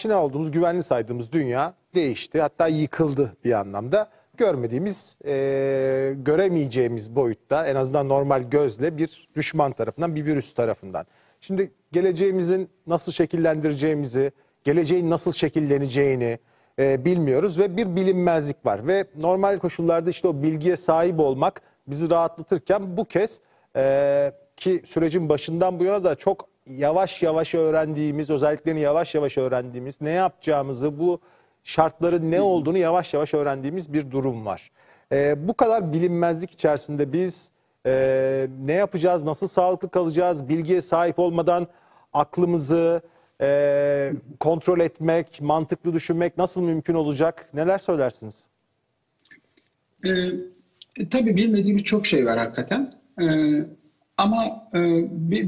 aşina olduğumuz, güvenli saydığımız dünya değişti. Hatta yıkıldı bir anlamda. Görmediğimiz, e, göremeyeceğimiz boyutta en azından normal gözle bir düşman tarafından, bir virüs tarafından. Şimdi geleceğimizin nasıl şekillendireceğimizi, geleceğin nasıl şekilleneceğini e, bilmiyoruz ve bir bilinmezlik var. Ve normal koşullarda işte o bilgiye sahip olmak bizi rahatlatırken bu kez e, ki sürecin başından bu yana da çok yavaş yavaş öğrendiğimiz, özelliklerini yavaş yavaş öğrendiğimiz, ne yapacağımızı, bu şartların ne olduğunu yavaş yavaş öğrendiğimiz bir durum var. E, bu kadar bilinmezlik içerisinde biz e, ne yapacağız, nasıl sağlıklı kalacağız, bilgiye sahip olmadan aklımızı e, kontrol etmek, mantıklı düşünmek nasıl mümkün olacak? Neler söylersiniz? E, tabii bilmediğimiz çok şey var hakikaten. E, ama e,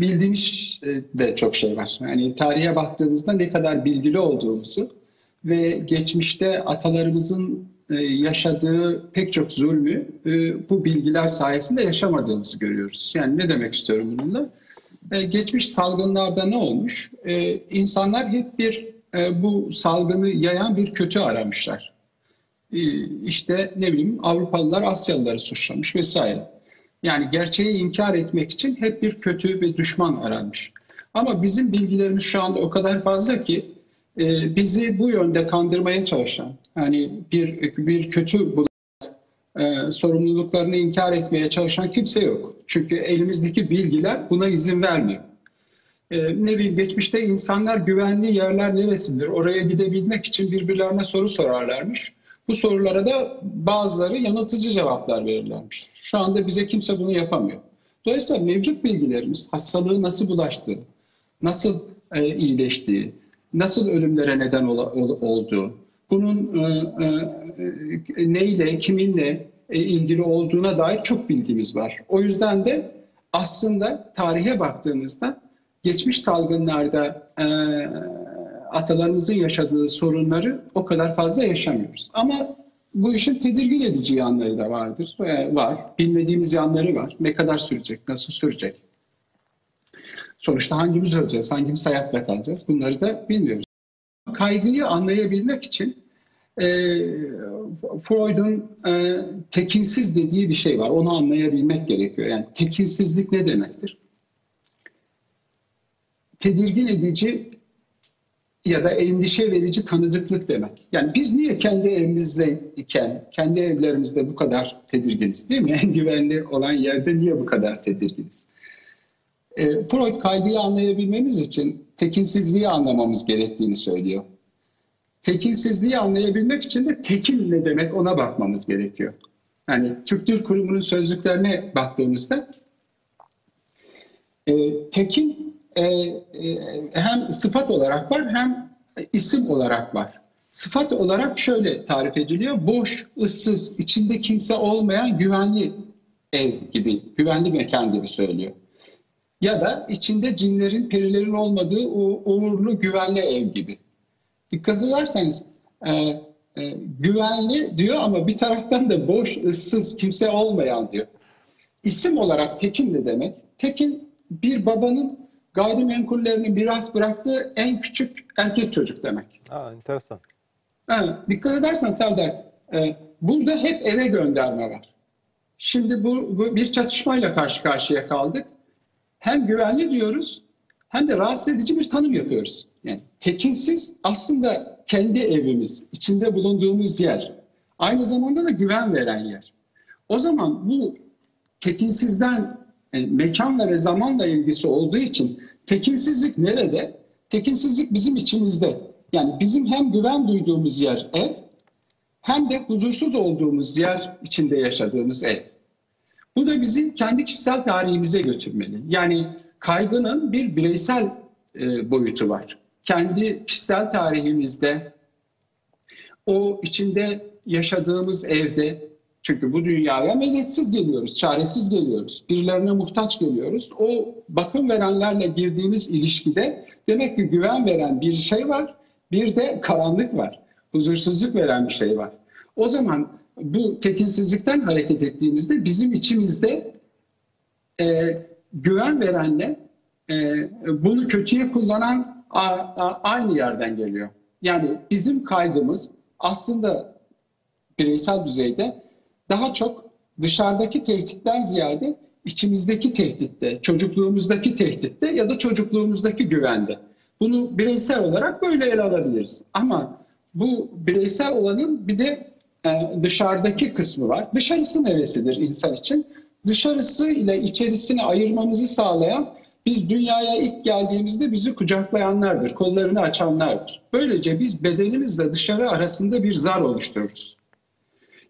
bildiğimiz de çok şey var. Yani tarihe baktığımızda ne kadar bilgili olduğumuzu ve geçmişte atalarımızın e, yaşadığı pek çok zulmü e, bu bilgiler sayesinde yaşamadığımızı görüyoruz. Yani ne demek istiyorum bununla? E, geçmiş salgınlarda ne olmuş? İnsanlar hep bir bu salgını yayan bir kötü aramışlar. İşte ne bileyim Avrupalılar Asyalıları suçlamış vesaire. Yani gerçeği inkar etmek için hep bir kötü ve düşman aranmış. Ama bizim bilgilerimiz şu anda o kadar fazla ki e, bizi bu yönde kandırmaya çalışan, yani bir bir kötü e, sorumluluklarını inkar etmeye çalışan kimse yok. Çünkü elimizdeki bilgiler buna izin vermiyor. E, ne bileyim geçmişte insanlar güvenli yerler neresidir? Oraya gidebilmek için birbirlerine soru sorarlarmış. Bu sorulara da bazıları yanıltıcı cevaplar verirlermiş. Şu anda bize kimse bunu yapamıyor. Dolayısıyla mevcut bilgilerimiz hastalığı nasıl bulaştığı, nasıl e, iyileştiği, nasıl ölümlere neden ol, ol, olduğu, bunun e, e, neyle, kiminle e, ilgili olduğuna dair çok bilgimiz var. O yüzden de aslında tarihe baktığımızda geçmiş salgınlarda e, atalarımızın yaşadığı sorunları o kadar fazla yaşamıyoruz. Ama bu işin tedirgin edici yanları da vardır. E, var. Bilmediğimiz yanları var. Ne kadar sürecek, nasıl sürecek? Sonuçta hangimiz öleceğiz, hangimiz hayatta kalacağız bunları da bilmiyoruz. Kaygıyı anlayabilmek için e, Freud'un e, tekinsiz dediği bir şey var. Onu anlayabilmek gerekiyor. Yani tekinsizlik ne demektir? Tedirgin edici ya da endişe verici tanıdıklık demek. Yani biz niye kendi evimizde iken, kendi evlerimizde bu kadar tedirginiz değil mi? En güvenli olan yerde niye bu kadar tedirginiz? E, Freud kaygıyı anlayabilmemiz için tekinsizliği anlamamız gerektiğini söylüyor. Tekinsizliği anlayabilmek için de tekin ne demek ona bakmamız gerekiyor. Yani Türk Dil Kurumu'nun sözlüklerine baktığımızda e, tekin e, e, hem sıfat olarak var hem isim olarak var. Sıfat olarak şöyle tarif ediliyor. Boş, ıssız, içinde kimse olmayan güvenli ev gibi, güvenli mekan gibi söylüyor ya da içinde cinlerin, perilerin olmadığı uğurlu, güvenli ev gibi. Dikkat ederseniz e, e, güvenli diyor ama bir taraftan da boş, ıssız, kimse olmayan diyor. İsim olarak tekin de demek. Tekin bir babanın gayrimenkullerini miras bıraktığı en küçük erkek çocuk demek. Aa, enteresan. Ha, dikkat edersen Serdar, e, burada hep eve gönderme var. Şimdi bu, bu bir çatışmayla karşı karşıya kaldık hem güvenli diyoruz hem de rahatsız edici bir tanım yapıyoruz. Yani tekinsiz aslında kendi evimiz, içinde bulunduğumuz yer. Aynı zamanda da güven veren yer. O zaman bu tekinsizden yani mekanla ve zamanla ilgisi olduğu için tekinsizlik nerede? Tekinsizlik bizim içimizde. Yani bizim hem güven duyduğumuz yer ev hem de huzursuz olduğumuz yer içinde yaşadığımız ev. Bu da bizi kendi kişisel tarihimize götürmeli. Yani kaygının bir bireysel e, boyutu var. Kendi kişisel tarihimizde o içinde yaşadığımız evde çünkü bu dünyaya medetsiz geliyoruz, çaresiz geliyoruz, birilerine muhtaç geliyoruz. O bakım verenlerle girdiğimiz ilişkide demek ki güven veren bir şey var, bir de karanlık var, huzursuzluk veren bir şey var. O zaman bu tekinsizlikten hareket ettiğimizde bizim içimizde e, güven verenle e, bunu kötüye kullanan a, a, aynı yerden geliyor. Yani bizim kaygımız aslında bireysel düzeyde daha çok dışarıdaki tehditten ziyade içimizdeki tehditte, çocukluğumuzdaki tehditte ya da çocukluğumuzdaki güvende. Bunu bireysel olarak böyle ele alabiliriz. Ama bu bireysel olanın bir de e, dışarıdaki kısmı var. Dışarısı neresidir insan için? Dışarısı ile içerisini ayırmamızı sağlayan biz dünyaya ilk geldiğimizde bizi kucaklayanlardır, kollarını açanlardır. Böylece biz bedenimizle dışarı arasında bir zar oluştururuz.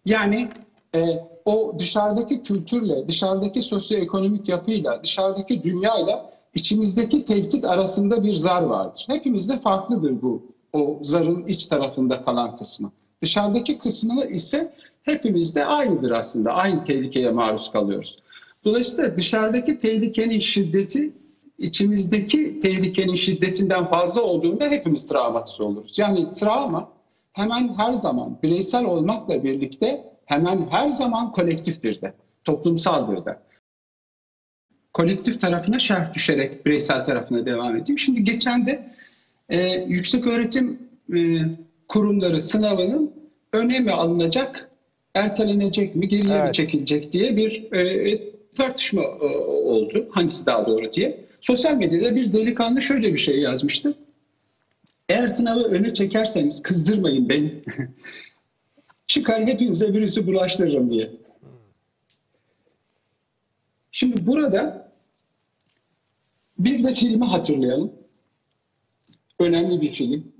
Yani e, o dışarıdaki kültürle, dışarıdaki sosyoekonomik yapıyla, dışarıdaki dünyayla içimizdeki tehdit arasında bir zar vardır. Hepimizde farklıdır bu o zarın iç tarafında kalan kısmı. Dışarıdaki kısmı ise hepimizde aynıdır aslında. Aynı tehlikeye maruz kalıyoruz. Dolayısıyla dışarıdaki tehlikenin şiddeti içimizdeki tehlikenin şiddetinden fazla olduğunda hepimiz travmatize oluruz. Yani travma hemen her zaman bireysel olmakla birlikte hemen her zaman kolektiftir de, toplumsaldır da. Kolektif tarafına şerh düşerek bireysel tarafına devam edeyim. Şimdi geçen de e, yüksek öğretim e, kurumları sınavının önemi alınacak, ertelenecek mi, geriye evet. mi çekilecek diye bir e, tartışma e, oldu. Hangisi daha doğru diye. Sosyal medyada bir delikanlı şöyle bir şey yazmıştı. Eğer sınavı öne çekerseniz kızdırmayın beni. Çıkar hepinize virüsü bulaştırırım diye. Şimdi burada bir de filmi hatırlayalım. Önemli bir film.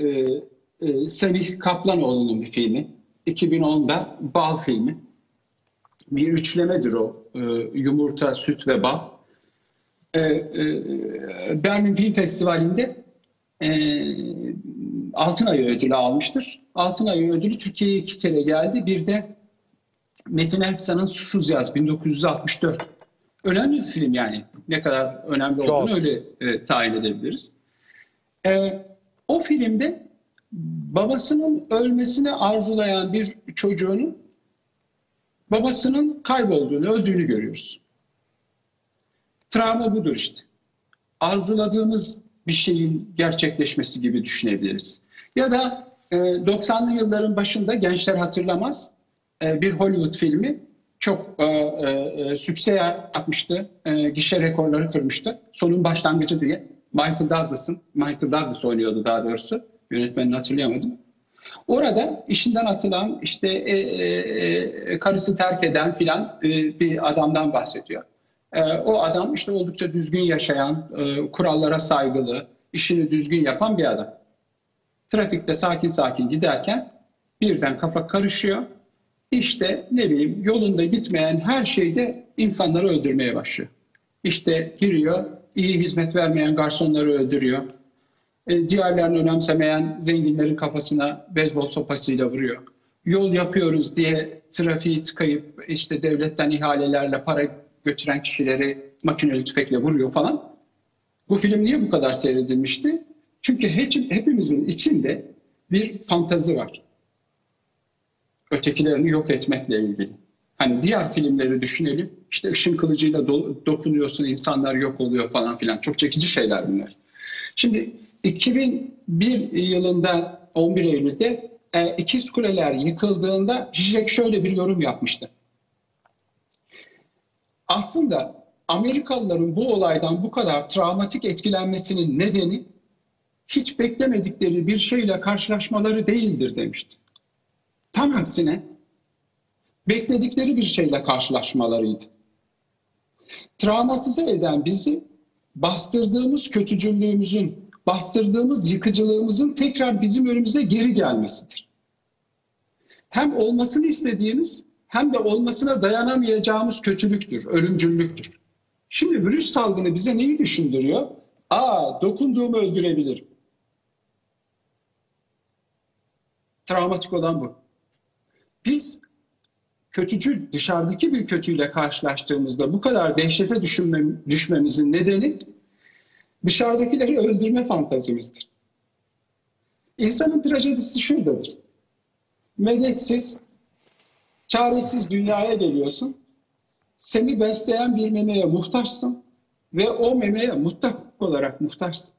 Ee, e, Semih Kaplanoğlu'nun bir filmi. 2010'da Bal filmi. Bir üçlemedir o. Ee, yumurta, süt ve bal. E, Berlin Film Festivali'nde e, Altın Ayı ödülü almıştır. Altın Ayı ödülü Türkiye'ye iki kere geldi. Bir de Metin Erksan'ın Susuz Yaz 1964. Önemli bir film yani. Ne kadar önemli Çok. olduğunu öyle e, tayin edebiliriz. E, o filmde babasının ölmesini arzulayan bir çocuğunun babasının kaybolduğunu, öldüğünü görüyoruz. Travma budur işte. Arzuladığımız bir şeyin gerçekleşmesi gibi düşünebiliriz. Ya da e, 90'lı yılların başında gençler hatırlamaz e, bir Hollywood filmi çok e, e, e, sükse yapmıştı. E, gişe rekorları kırmıştı. Sonun başlangıcı diye. Michael Douglas'ın, Michael Douglas oynuyordu daha doğrusu. Yönetmenini hatırlayamadım. Orada işinden atılan, işte e, e, e karısı terk eden filan e, bir adamdan bahsediyor. E, o adam işte oldukça düzgün yaşayan, e, kurallara saygılı, işini düzgün yapan bir adam. Trafikte sakin sakin giderken birden kafa karışıyor. İşte ne bileyim yolunda gitmeyen her şeyde insanları öldürmeye başlıyor. İşte giriyor, iyi hizmet vermeyen garsonları öldürüyor. E, diğerlerini önemsemeyen zenginlerin kafasına beyzbol sopasıyla vuruyor. Yol yapıyoruz diye trafiği tıkayıp işte devletten ihalelerle para götüren kişileri makineli tüfekle vuruyor falan. Bu film niye bu kadar seyredilmişti? Çünkü hepimizin içinde bir fantazi var. Ötekilerini yok etmekle ilgili. Hani diğer filmleri düşünelim. İşte ışın kılıcıyla do- dokunuyorsun, insanlar yok oluyor falan filan. Çok çekici şeyler bunlar. Şimdi 2001 yılında 11 Eylül'de e, İkiz Kuleler yıkıldığında Zizek şöyle bir yorum yapmıştı. Aslında Amerikalıların bu olaydan bu kadar travmatik etkilenmesinin nedeni hiç beklemedikleri bir şeyle karşılaşmaları değildir demişti. Tam aksine bekledikleri bir şeyle karşılaşmalarıydı. Travmatize eden bizi bastırdığımız kötücüllüğümüzün, bastırdığımız yıkıcılığımızın tekrar bizim önümüze geri gelmesidir. Hem olmasını istediğimiz hem de olmasına dayanamayacağımız kötülüktür, ölümcüllüktür. Şimdi virüs salgını bize neyi düşündürüyor? Aa dokunduğumu öldürebilirim. Travmatik olan bu. Biz kötücü, dışarıdaki bir kötüyle karşılaştığımızda bu kadar dehşete düşünme, düşmemizin nedeni dışarıdakileri öldürme fantazimizdir. İnsanın trajedisi şuradadır. Medetsiz, çaresiz dünyaya geliyorsun. Seni besleyen bir memeye muhtaçsın ve o memeye mutlak olarak muhtaçsın.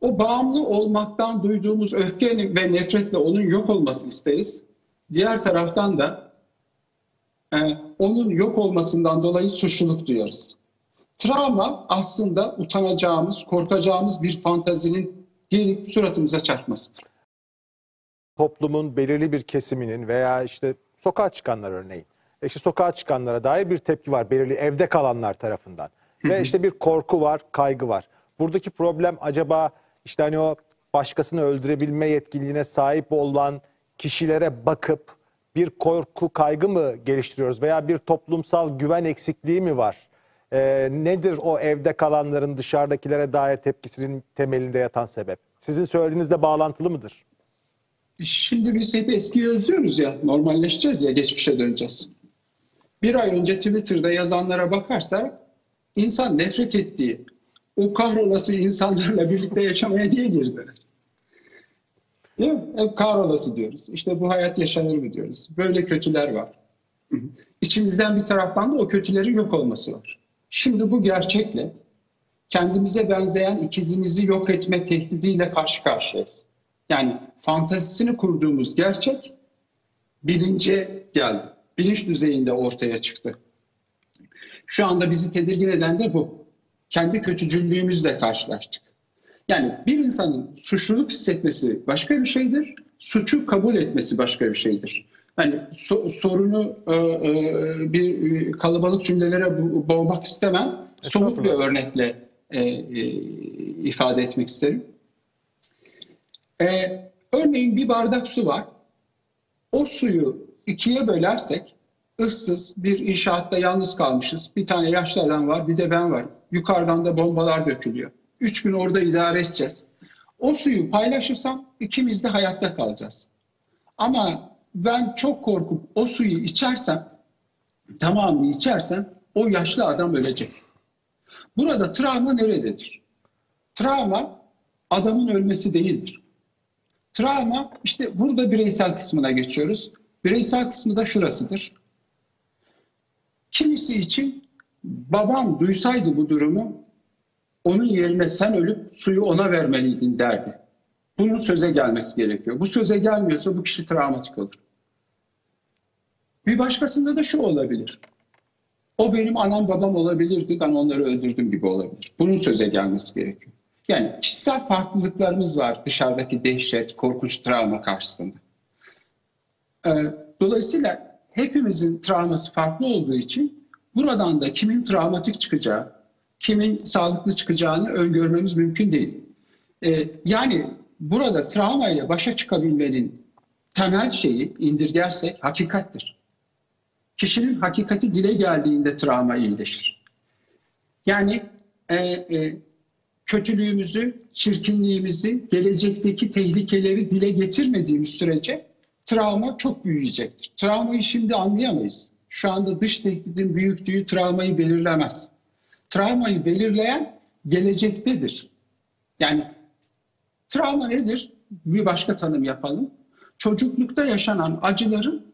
O bağımlı olmaktan duyduğumuz öfke ve nefretle onun yok olmasını isteriz. Diğer taraftan da e, onun yok olmasından dolayı suçluluk duyarız. Travma aslında utanacağımız, korkacağımız bir fantazinin gelip suratımıza çarpmasıdır. toplumun belirli bir kesiminin veya işte sokağa çıkanlar örneğin. E İşte sokağa çıkanlara dair bir tepki var belirli evde kalanlar tarafından. Ve işte bir korku var, kaygı var. Buradaki problem acaba işte hani o başkasını öldürebilme yetkinliğine sahip olan kişilere bakıp bir korku, kaygı mı geliştiriyoruz veya bir toplumsal güven eksikliği mi var? E, nedir o evde kalanların dışarıdakilere dair tepkisinin temelinde yatan sebep? Sizin söylediğinizde bağlantılı mıdır? Şimdi biz hep eskiyi özlüyoruz ya, normalleşeceğiz ya, geçmişe döneceğiz. Bir ay önce Twitter'da yazanlara bakarsa insan nefret ettiği o kahrolası insanlarla birlikte yaşamaya niye girdi? Değil mi? Hep kahrolası diyoruz. İşte bu hayat yaşanır mı diyoruz. Böyle kötüler var. İçimizden bir taraftan da o kötülerin yok olması var. Şimdi bu gerçekle kendimize benzeyen ikizimizi yok etme tehdidiyle karşı karşıyayız. Yani fantazisini kurduğumuz gerçek bilince geldi. Bilinç düzeyinde ortaya çıktı. Şu anda bizi tedirgin eden de bu. Kendi kötücüllüğümüzle karşılaştık. Yani bir insanın suçluluk hissetmesi başka bir şeydir, suçu kabul etmesi başka bir şeydir. Yani so- sorunu e, e, bir e, kalabalık cümlelere bo- boğmak istemem. Somut bir örnekle e, e, ifade etmek isterim. Ee, örneğin bir bardak su var. O suyu ikiye bölersek ıssız bir inşaatta yalnız kalmışız. Bir tane yaşlı adam var, bir de ben var. Yukarıdan da bombalar dökülüyor. Üç gün orada idare edeceğiz. O suyu paylaşırsam ikimiz de hayatta kalacağız. Ama ben çok korkup o suyu içersem, tamamını içersem o yaşlı adam ölecek. Burada travma nerededir? Travma adamın ölmesi değildir. Travma işte burada bireysel kısmına geçiyoruz. Bireysel kısmı da şurasıdır. Kimisi için babam duysaydı bu durumu onun yerine sen ölüp suyu ona vermeliydin derdi. Bunun söze gelmesi gerekiyor. Bu söze gelmiyorsa bu kişi travmatik olur. Bir başkasında da şu olabilir. O benim anam babam olabilirdi, ben onları öldürdüm gibi olabilir. Bunun söze gelmesi gerekiyor. Yani kişisel farklılıklarımız var dışarıdaki dehşet, korkunç travma karşısında. Ee, dolayısıyla hepimizin travması farklı olduğu için buradan da kimin travmatik çıkacağı, kimin sağlıklı çıkacağını öngörmemiz mümkün değil. Ee, yani burada travmayla başa çıkabilmenin temel şeyi indirgersek hakikattir. Kişinin hakikati dile geldiğinde travma iyileşir. Yani e, e, kötülüğümüzü, çirkinliğimizi, gelecekteki tehlikeleri dile getirmediğimiz sürece travma çok büyüyecektir. Travmayı şimdi anlayamayız. Şu anda dış tehdidin büyüklüğü travmayı belirlemez. Travmayı belirleyen gelecektedir. Yani travma nedir? Bir başka tanım yapalım. Çocuklukta yaşanan acıların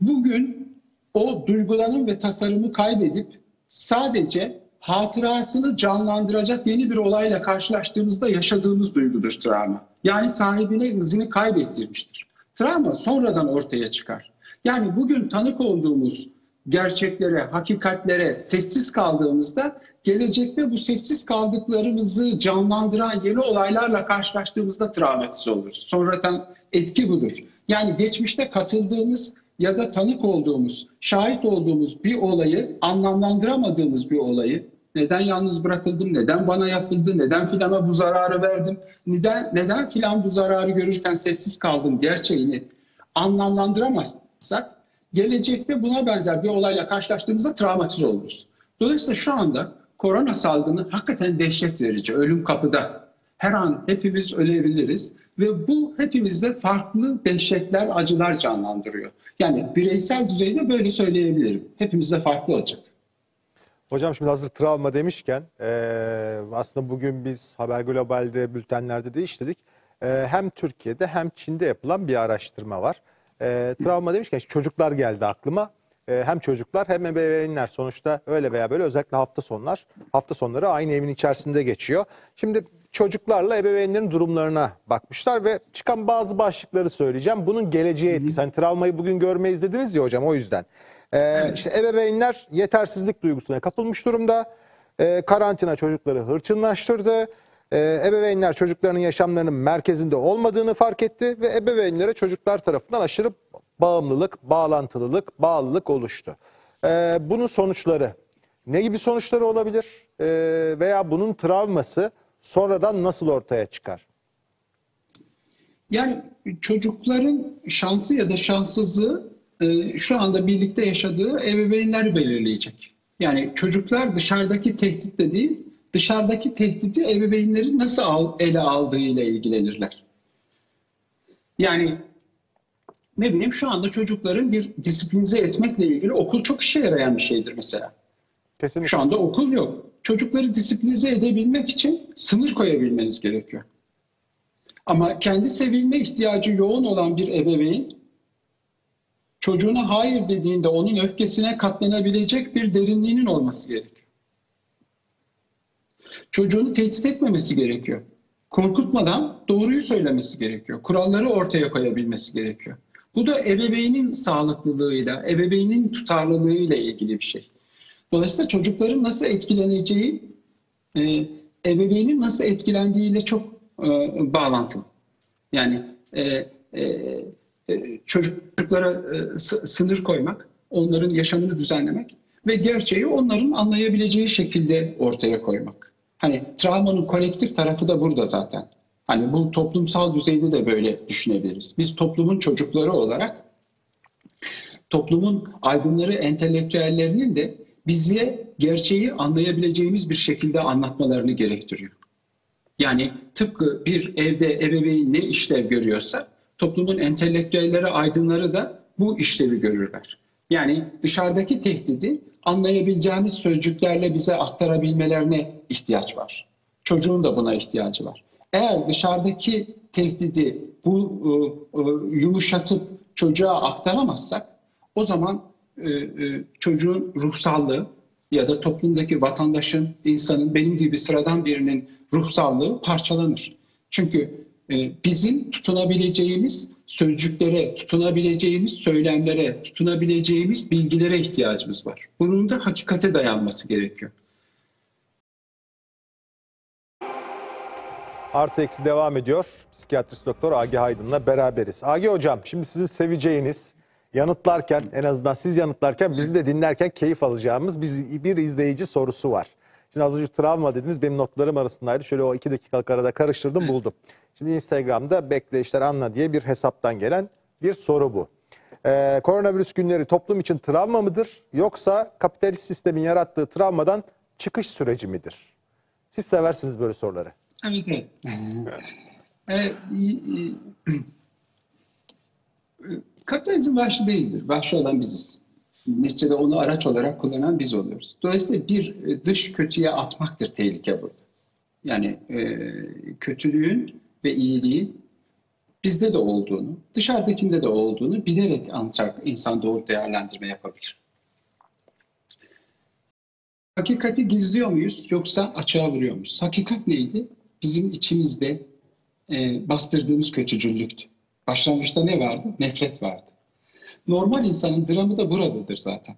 bugün o duygulanım ve tasarımı kaybedip sadece hatırasını canlandıracak yeni bir olayla karşılaştığımızda yaşadığımız duygudur travma. Yani sahibine izini kaybettirmiştir. Travma sonradan ortaya çıkar. Yani bugün tanık olduğumuz gerçeklere, hakikatlere sessiz kaldığımızda gelecekte bu sessiz kaldıklarımızı canlandıran yeni olaylarla karşılaştığımızda travmatize oluruz. Sonradan etki budur. Yani geçmişte katıldığımız ya da tanık olduğumuz, şahit olduğumuz bir olayı, anlamlandıramadığımız bir olayı, neden yalnız bırakıldım, neden bana yapıldı, neden filana bu zararı verdim, neden, neden filan bu zararı görürken sessiz kaldım gerçeğini anlamlandıramazsak, gelecekte buna benzer bir olayla karşılaştığımızda travmatize oluruz. Dolayısıyla şu anda korona salgını hakikaten dehşet verici, ölüm kapıda. Her an hepimiz ölebiliriz ve bu hepimizde farklı dehşetler, acılar canlandırıyor. Yani bireysel düzeyde böyle söyleyebilirim. Hepimizde farklı olacak. Hocam şimdi hazır travma demişken eee, aslında bugün biz Haber Global'de bültenlerde de işledik. Eee, hem Türkiye'de hem Çin'de yapılan bir araştırma var. Eee, travma demişken çocuklar geldi aklıma. e, hem çocuklar hem ebeveynler sonuçta öyle veya böyle özellikle hafta sonlar hafta sonları aynı evin içerisinde geçiyor. Şimdi çocuklarla ebeveynlerin durumlarına bakmışlar ve çıkan bazı başlıkları söyleyeceğim. Bunun geleceğe etkisi. Hani travmayı bugün görmeyiz dediniz ya hocam o yüzden. Ee, işte ebeveynler yetersizlik duygusuna kapılmış durumda. Ee, karantina çocukları hırçınlaştırdı. Ee, ebeveynler çocuklarının yaşamlarının merkezinde olmadığını fark etti ve ebeveynlere çocuklar tarafından aşırı bağımlılık, bağlantılılık, bağlılık oluştu. Ee, bunun sonuçları ne gibi sonuçları olabilir Ee, veya bunun travması sonradan nasıl ortaya çıkar? Yani çocukların şansı ya da şanssızlığı şu anda birlikte yaşadığı ebeveynler belirleyecek. Yani çocuklar dışarıdaki tehditle değil, dışarıdaki tehdidi ebeveynlerin nasıl al, ele aldığıyla ilgilenirler. Yani ne bileyim şu anda çocukların bir disiplinize etmekle ilgili okul çok işe yarayan bir şeydir mesela. Kesinlikle. Şu anda okul yok. Çocukları disiplinize edebilmek için sınır koyabilmeniz gerekiyor. Ama kendi sevilme ihtiyacı yoğun olan bir ebeveyn çocuğuna hayır dediğinde onun öfkesine katlanabilecek bir derinliğinin olması gerekiyor. Çocuğunu tehdit etmemesi gerekiyor. Korkutmadan doğruyu söylemesi gerekiyor. Kuralları ortaya koyabilmesi gerekiyor. Bu da ebeveynin sağlıklılığıyla, ebeveynin tutarlılığıyla ilgili bir şey. Dolayısıyla çocukların nasıl etkileneceği, e, ebeveynin nasıl etkilendiğiyle çok e, bağlantılı. Yani e, e, çocuklara e, sı- sınır koymak, onların yaşamını düzenlemek ve gerçeği onların anlayabileceği şekilde ortaya koymak. Hani travmanın kolektif tarafı da burada zaten. Hani bu toplumsal düzeyde de böyle düşünebiliriz. Biz toplumun çocukları olarak toplumun aydınları, entelektüellerinin de bize gerçeği anlayabileceğimiz bir şekilde anlatmalarını gerektiriyor. Yani tıpkı bir evde ebeveyn ne işlev görüyorsa toplumun entelektüelleri, aydınları da bu işlevi görürler. Yani dışarıdaki tehdidi anlayabileceğimiz sözcüklerle bize aktarabilmelerine ihtiyaç var. Çocuğun da buna ihtiyacı var. Eğer dışarıdaki tehdidi bu e, e, yumuşatıp çocuğa aktaramazsak o zaman e, çocuğun ruhsallığı ya da toplumdaki vatandaşın, insanın, benim gibi sıradan birinin ruhsallığı parçalanır. Çünkü bizim tutunabileceğimiz sözcüklere, tutunabileceğimiz söylemlere, tutunabileceğimiz bilgilere ihtiyacımız var. Bunun da hakikate dayanması gerekiyor. Artı eksi devam ediyor. Psikiyatrist doktor Agi Aydın'la beraberiz. Agi hocam şimdi sizin seveceğiniz yanıtlarken en azından siz yanıtlarken bizi de dinlerken keyif alacağımız biz, bir izleyici sorusu var. Şimdi az önce travma dediniz benim notlarım arasındaydı. Şöyle o iki dakikalık arada karıştırdım buldum. Şimdi Instagram'da bekleyişler anla diye bir hesaptan gelen bir soru bu. Ee, koronavirüs günleri toplum için travma mıdır yoksa kapitalist sistemin yarattığı travmadan çıkış süreci midir? Siz seversiniz böyle soruları. Evet, evet. evet i- i- Kapitalizm vahşi değildir. Vahşi olan biziz. Neticede onu araç olarak kullanan biz oluyoruz. Dolayısıyla bir e, dış kötüye atmaktır tehlike burada. Yani e, kötülüğün ve iyiliğin bizde de olduğunu, dışarıdakinde de olduğunu bilerek ancak insan doğru değerlendirme yapabilir. Hakikati gizliyor muyuz yoksa açığa vuruyor muyuz? Hakikat neydi? Bizim içimizde e, bastırdığımız kötücüllüktü. Başlangıçta ne vardı? Nefret vardı. Normal insanın dramı da buradadır zaten.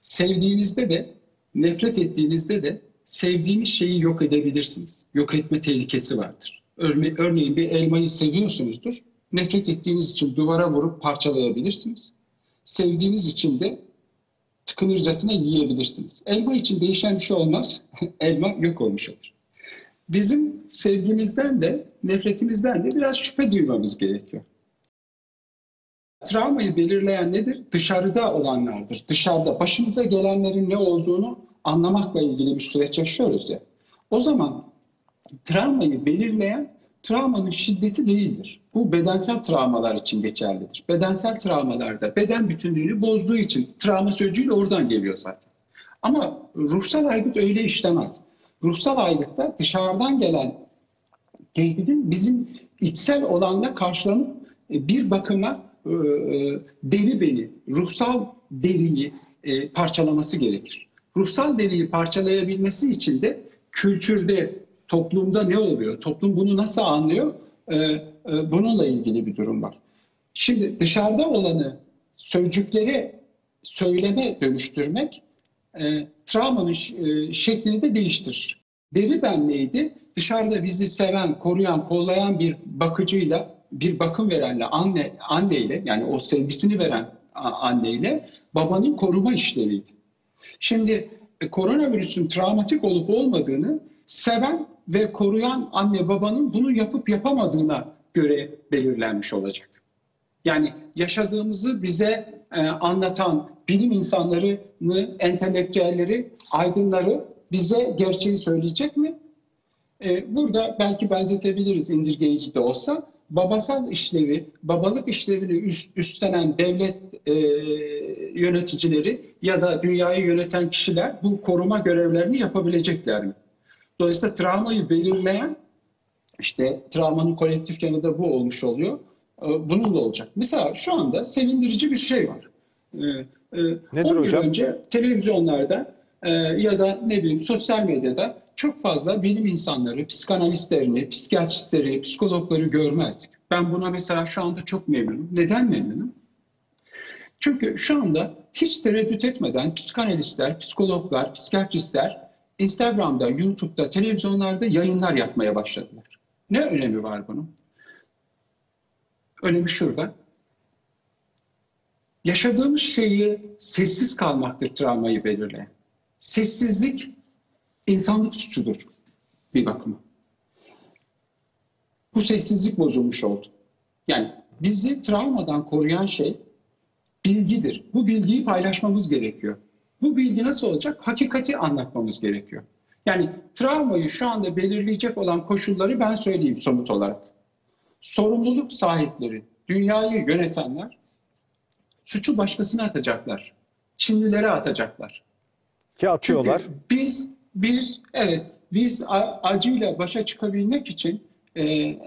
Sevdiğinizde de, nefret ettiğinizde de sevdiğiniz şeyi yok edebilirsiniz. Yok etme tehlikesi vardır. Örne- örneğin bir elmayı seviyorsunuzdur. Nefret ettiğiniz için duvara vurup parçalayabilirsiniz. Sevdiğiniz için de tıkınırcasına yiyebilirsiniz. Elma için değişen bir şey olmaz. Elma yok olmuş olur. Bizim sevgimizden de nefretimizden de biraz şüphe duymamız gerekiyor. Travmayı belirleyen nedir? Dışarıda olanlardır. Dışarıda başımıza gelenlerin ne olduğunu anlamakla ilgili bir süreç yaşıyoruz ya. O zaman travmayı belirleyen travmanın şiddeti değildir. Bu bedensel travmalar için geçerlidir. Bedensel travmalarda beden bütünlüğünü bozduğu için travma sözcüğüyle oradan geliyor zaten. Ama ruhsal aygıt öyle işlemez. Ruhsal aygıtta dışarıdan gelen tehdidin bizim içsel olanla karşılanıp e, bir bakıma e, deri beni, ruhsal deriyi e, parçalaması gerekir. Ruhsal deriyi parçalayabilmesi için de kültürde, toplumda ne oluyor? Toplum bunu nasıl anlıyor? E, e, bununla ilgili bir durum var. Şimdi dışarıda olanı sözcüklere söyleme dönüştürmek e, travmanın e, şeklini de değiştirir. Deri benliğiydi. Dışarıda bizi seven, koruyan, kollayan bir bakıcıyla, bir bakım verenle, anne, anneyle yani o sevgisini veren anneyle babanın koruma işleviydi. Şimdi e, koronavirüsün travmatik olup olmadığını seven ve koruyan anne babanın bunu yapıp yapamadığına göre belirlenmiş olacak. Yani yaşadığımızı bize e, anlatan bilim insanlarını, entelektüelleri, aydınları bize gerçeği söyleyecek mi? E, burada belki benzetebiliriz indirgeyici de olsa. Babasal işlevi, babalık işlevini üst, üstlenen devlet e, yöneticileri ya da dünyayı yöneten kişiler bu koruma görevlerini yapabilecekler mi? Dolayısıyla travmayı belirleyen, işte travmanın kolektif yanı da bu olmuş oluyor. E, bunun da olacak. Mesela şu anda sevindirici bir şey var. E, e, Nedir 10 hocam? yıl önce televizyonlarda e, ya da ne bileyim sosyal medyada çok fazla bilim insanları, psikanalistlerini, psikiyatristleri, psikologları görmezdik. Ben buna mesela şu anda çok memnunum. Neden memnunum? Çünkü şu anda hiç tereddüt etmeden psikanalistler, psikologlar, psikiyatristler Instagram'da, YouTube'da, televizyonlarda yayınlar yapmaya başladılar. Ne önemi var bunun? Önemi şurada. Yaşadığımız şeyi sessiz kalmaktır travmayı belirleyen. Sessizlik insanlık suçudur bir bakıma. Bu sessizlik bozulmuş oldu. Yani bizi travmadan koruyan şey bilgidir. Bu bilgiyi paylaşmamız gerekiyor. Bu bilgi nasıl olacak? Hakikati anlatmamız gerekiyor. Yani travmayı şu anda belirleyecek olan koşulları ben söyleyeyim somut olarak. Sorumluluk sahipleri, dünyayı yönetenler suçu başkasına atacaklar. Çinlilere atacaklar. Ki atıyorlar. Çünkü biz biz evet biz acıyla başa çıkabilmek için e, e,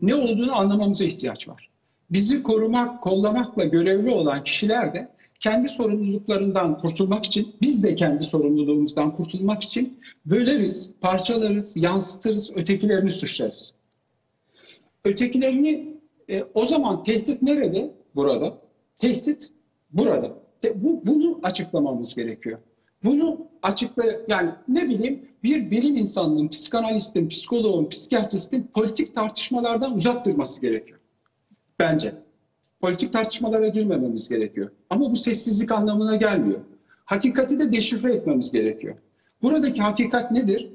ne olduğunu anlamamıza ihtiyaç var. Bizi korumak, kollamakla görevli olan kişiler de kendi sorumluluklarından kurtulmak için, biz de kendi sorumluluğumuzdan kurtulmak için böleriz, parçalarız, yansıtırız, ötekilerini suçlarız. Ötekilerini e, o zaman tehdit nerede? Burada. Tehdit burada. Bu, bunu açıklamamız gerekiyor. Bunu açıkla yani ne bileyim bir bilim insanının, psikanalistin, psikoloğun, psikiyatristin politik tartışmalardan uzak durması gerekiyor. Bence. Politik tartışmalara girmememiz gerekiyor. Ama bu sessizlik anlamına gelmiyor. Hakikati de deşifre etmemiz gerekiyor. Buradaki hakikat nedir?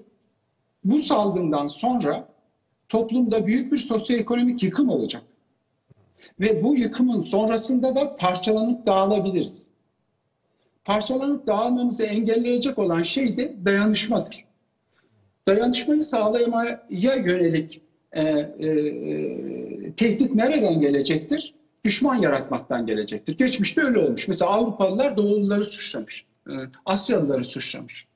Bu salgından sonra toplumda büyük bir sosyoekonomik yıkım olacak. Ve bu yıkımın sonrasında da parçalanıp dağılabiliriz. Parçalanıp dağılmamızı engelleyecek olan şey de dayanışmadır. Dayanışmayı sağlamaya yönelik e, e, tehdit nereden gelecektir? Düşman yaratmaktan gelecektir. Geçmişte öyle olmuş. Mesela Avrupalılar Doğuluları suçlamış. E, Asyalıları suçlamış.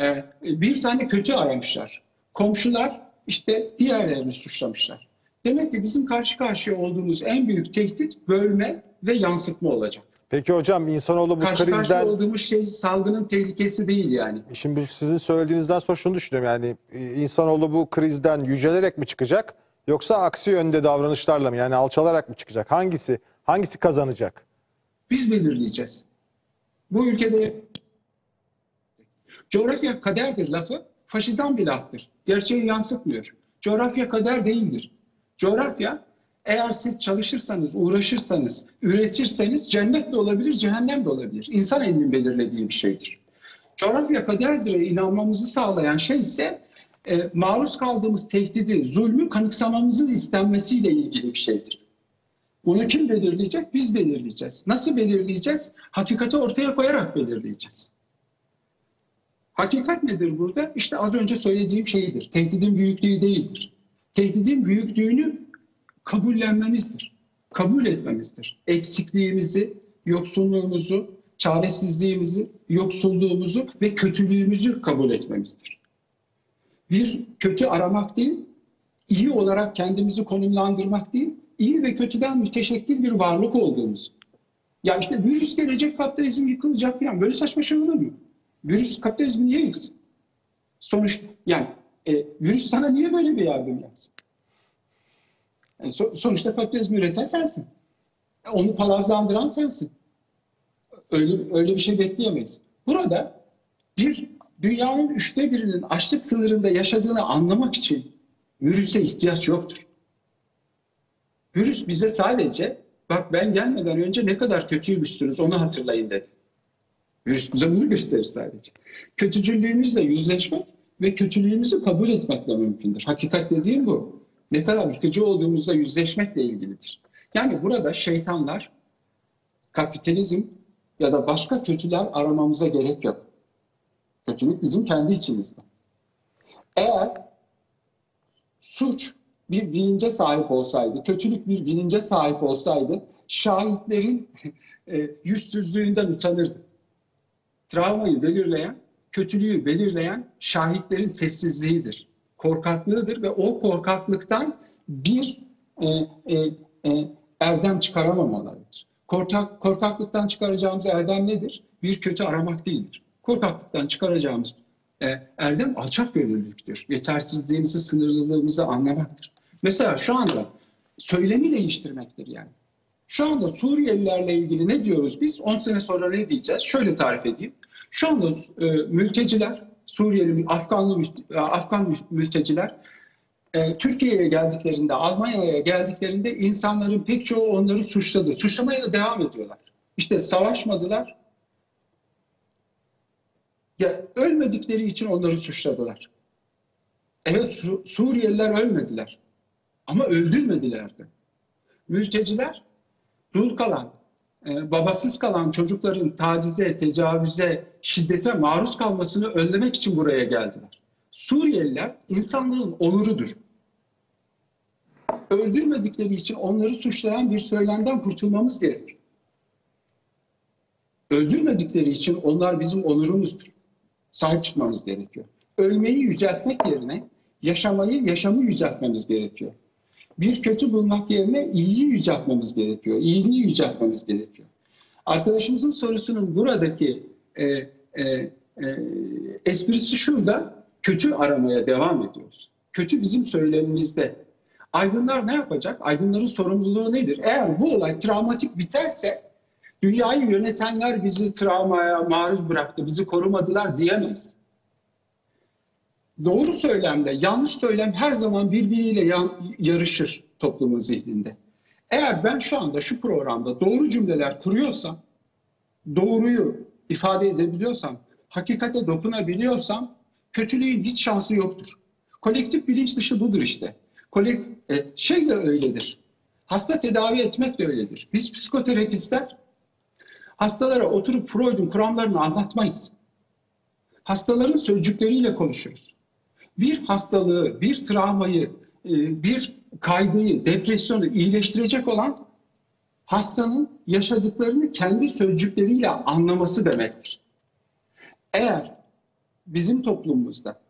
E, bir tane kötü aramışlar. Komşular işte diğerlerini suçlamışlar. Demek ki bizim karşı karşıya olduğumuz en büyük tehdit bölme ve yansıtma olacak. Peki hocam insanoğlu bu karşı krizden... karşıya olduğumuz şey salgının tehlikesi değil yani. Şimdi sizin söylediğinizden sonra şunu düşünüyorum yani e, insanoğlu bu krizden yücelerek mi çıkacak yoksa aksi yönde davranışlarla mı yani alçalarak mı çıkacak? Hangisi hangisi kazanacak? Biz belirleyeceğiz. Bu ülkede coğrafya kaderdir lafı faşizan bir laftır. Gerçeği yansıtmıyor. Coğrafya kader değildir. Coğrafya eğer siz çalışırsanız, uğraşırsanız, üretirseniz cennet de olabilir, cehennem de olabilir. İnsan elinin belirlediği bir şeydir. Coğrafya kaderdir inanmamızı sağlayan şey ise e, maruz kaldığımız tehdidi, zulmü kanıksamamızın istenmesiyle ilgili bir şeydir. Bunu kim belirleyecek? Biz belirleyeceğiz. Nasıl belirleyeceğiz? Hakikati ortaya koyarak belirleyeceğiz. Hakikat nedir burada? İşte az önce söylediğim şeyidir. Tehdidin büyüklüğü değildir. Tehdidin büyüklüğünü kabullenmemizdir. Kabul etmemizdir. Eksikliğimizi, yoksunluğumuzu, çaresizliğimizi, yoksulluğumuzu ve kötülüğümüzü kabul etmemizdir. Bir kötü aramak değil, iyi olarak kendimizi konumlandırmak değil, iyi ve kötüden müteşekkil bir varlık olduğumuzu, Ya işte virüs gelecek, kapitalizm yıkılacak falan. Böyle saçma şey olur mu? Virüs kapitalizmi niye yıksın? Sonuç yani e, virüs sana niye böyle bir yardım yapsın? Yani so, sonuçta kapitalizmi üreten sensin. Onu palazlandıran sensin. Öyle, öyle bir şey bekleyemeyiz. Burada bir dünyanın üçte birinin açlık sınırında yaşadığını anlamak için virüse ihtiyaç yoktur. Virüs bize sadece bak ben gelmeden önce ne kadar kötüymüşsünüz onu hatırlayın dedi. Virüs bize bunu gösterir sadece. Kötücüllüğümüzle yüzleşmek ve kötülüğümüzü kabul etmekle mümkündür. Hakikat dediğim bu. Ne kadar yıkıcı olduğumuzla yüzleşmekle ilgilidir. Yani burada şeytanlar, kapitalizm ya da başka kötüler aramamıza gerek yok. Kötülük bizim kendi içimizde. Eğer suç bir bilince sahip olsaydı, kötülük bir bilince sahip olsaydı şahitlerin e, yüzsüzlüğünden utanırdı. Travmayı belirleyen, kötülüğü belirleyen şahitlerin sessizliğidir, korkaklığıdır ve o korkaklıktan bir e, e, e, erdem çıkaramamalarıdır. Korkak, korkaklıktan çıkaracağımız erdem nedir? Bir kötü aramak değildir. Korkaklıktan çıkaracağımız e, erdem alçak gönüllülüktür. Yetersizliğimizi, sınırlılığımızı anlamaktır. Mesela şu anda söylemi değiştirmektir yani. Şu anda Suriyelilerle ilgili ne diyoruz biz? 10 sene sonra ne diyeceğiz? Şöyle tarif edeyim. Şu anda e, mülteciler, Suriyeli, Afganlı, Afgan mülteciler e, Türkiye'ye geldiklerinde, Almanya'ya geldiklerinde insanların pek çoğu onları suçladı. Suçlamaya da devam ediyorlar. İşte savaşmadılar. Ya, ölmedikleri için onları suçladılar. Evet Su Suriyeliler ölmediler. Ama öldürmediler de. Mülteciler dul kalan, e, babasız kalan çocukların tacize, tecavüze, şiddete maruz kalmasını önlemek için buraya geldiler. Suriyeliler insanlığın onurudur. Öldürmedikleri için onları suçlayan bir söylemden kurtulmamız gerek. Öldürmedikleri için onlar bizim onurumuzdur. Sahip çıkmamız gerekiyor. Ölmeyi yüceltmek yerine yaşamayı, yaşamı yüceltmemiz gerekiyor. Bir kötü bulmak yerine iyiyi yüceltmemiz gerekiyor. İyiliği yüceltmemiz gerekiyor. Arkadaşımızın sorusunun buradaki e, e, e, esprisi şurada, kötü aramaya devam ediyoruz. Kötü bizim söylemimizde. Aydınlar ne yapacak? Aydınların sorumluluğu nedir? Eğer bu olay travmatik biterse dünyayı yönetenler bizi travmaya maruz bıraktı, bizi korumadılar diyemeyiz. Doğru söylemle yanlış söylem her zaman birbiriyle yarışır toplumun zihninde. Eğer ben şu anda şu programda doğru cümleler kuruyorsam, doğruyu ifade edebiliyorsam, hakikate dokunabiliyorsam kötülüğün hiç şansı yoktur. Kolektif bilinç dışı budur işte. Kolek, e, şey de öyledir. Hasta tedavi etmek de öyledir. Biz psikoterapistler hastalara oturup Freud'un kuramlarını anlatmayız. Hastaların sözcükleriyle konuşuruz. Bir hastalığı, bir travmayı, e, bir kaygıyı, depresyonu iyileştirecek olan hastanın yaşadıklarını kendi sözcükleriyle anlaması demektir. Eğer bizim toplumumuzda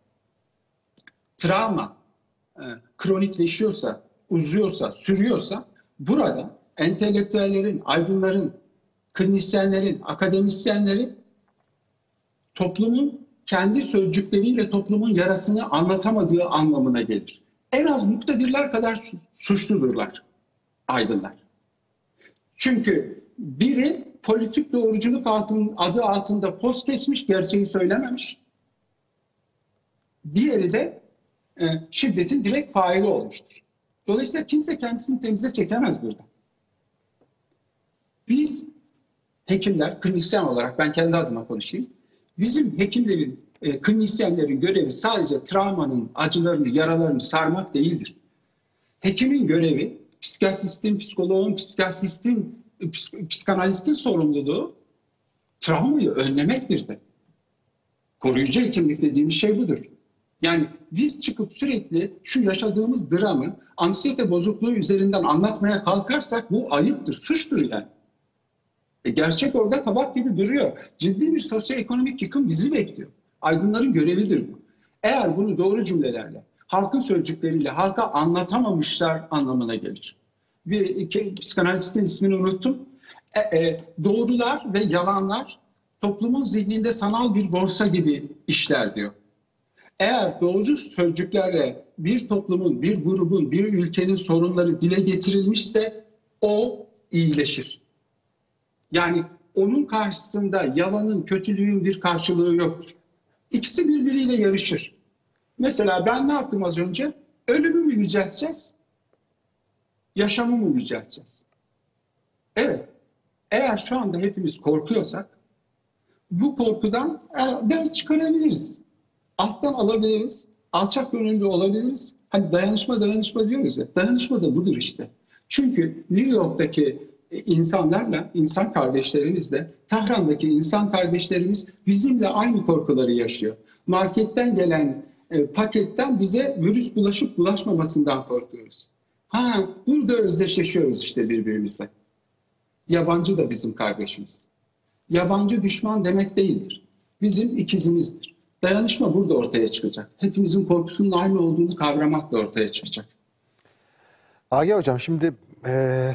travma e, kronikleşiyorsa, uzuyorsa, sürüyorsa burada entelektüellerin, aydınların, klinisyenlerin, akademisyenlerin toplumun kendi sözcükleriyle toplumun yarasını anlatamadığı anlamına gelir. En az muktedirler kadar suçludurlar aydınlar. Çünkü biri politik doğruculuk altın, adı altında post kesmiş, gerçeği söylememiş. Diğeri de e, şiddetin direkt faili olmuştur. Dolayısıyla kimse kendisini temize çekemez burada. Biz hekimler, klinisyen olarak ben kendi adıma konuşayım. Bizim hekimlerin, e, klinisyenlerin görevi sadece travmanın acılarını, yaralarını sarmak değildir. Hekimin görevi, psikiyatristin, psikoloğun, psikiyatristin, psik psikanalistin sorumluluğu travmayı önlemektir de. Koruyucu hekimlik dediğimiz şey budur. Yani biz çıkıp sürekli şu yaşadığımız dramı anksiyete bozukluğu üzerinden anlatmaya kalkarsak bu ayıptır, suçtur yani. E gerçek orada kabak gibi duruyor. Ciddi bir sosyoekonomik yıkım bizi bekliyor. Aydınların görevidir bu. Eğer bunu doğru cümlelerle, halkın sözcükleriyle halka anlatamamışlar anlamına gelir. Bir iki, psikanalistin ismini unuttum. E, e, doğrular ve yalanlar toplumun zihninde sanal bir borsa gibi işler diyor. Eğer doğru sözcüklerle bir toplumun, bir grubun, bir ülkenin sorunları dile getirilmişse o iyileşir. Yani onun karşısında yalanın, kötülüğün bir karşılığı yoktur. İkisi birbiriyle yarışır. Mesela ben ne yaptım az önce? Ölümü mü yücelteceğiz? Yaşamı mı yücelteceğiz? Evet. Eğer şu anda hepimiz korkuyorsak bu korkudan e, ders çıkarabiliriz. Alttan alabiliriz. Alçak gönüllü olabiliriz. Hani dayanışma dayanışma diyoruz ya. Dayanışma da budur işte. Çünkü New York'taki insanlarla, insan kardeşlerimizle, Tahran'daki insan kardeşlerimiz bizimle aynı korkuları yaşıyor. Marketten gelen e, paketten bize virüs bulaşıp bulaşmamasından korkuyoruz. Ha, burada özdeşleşiyoruz işte birbirimizle. Yabancı da bizim kardeşimiz. Yabancı düşman demek değildir. Bizim ikizimizdir. Dayanışma burada ortaya çıkacak. Hepimizin korkusunun aynı olduğunu kavramakla ortaya çıkacak. Agi Hocam şimdi e,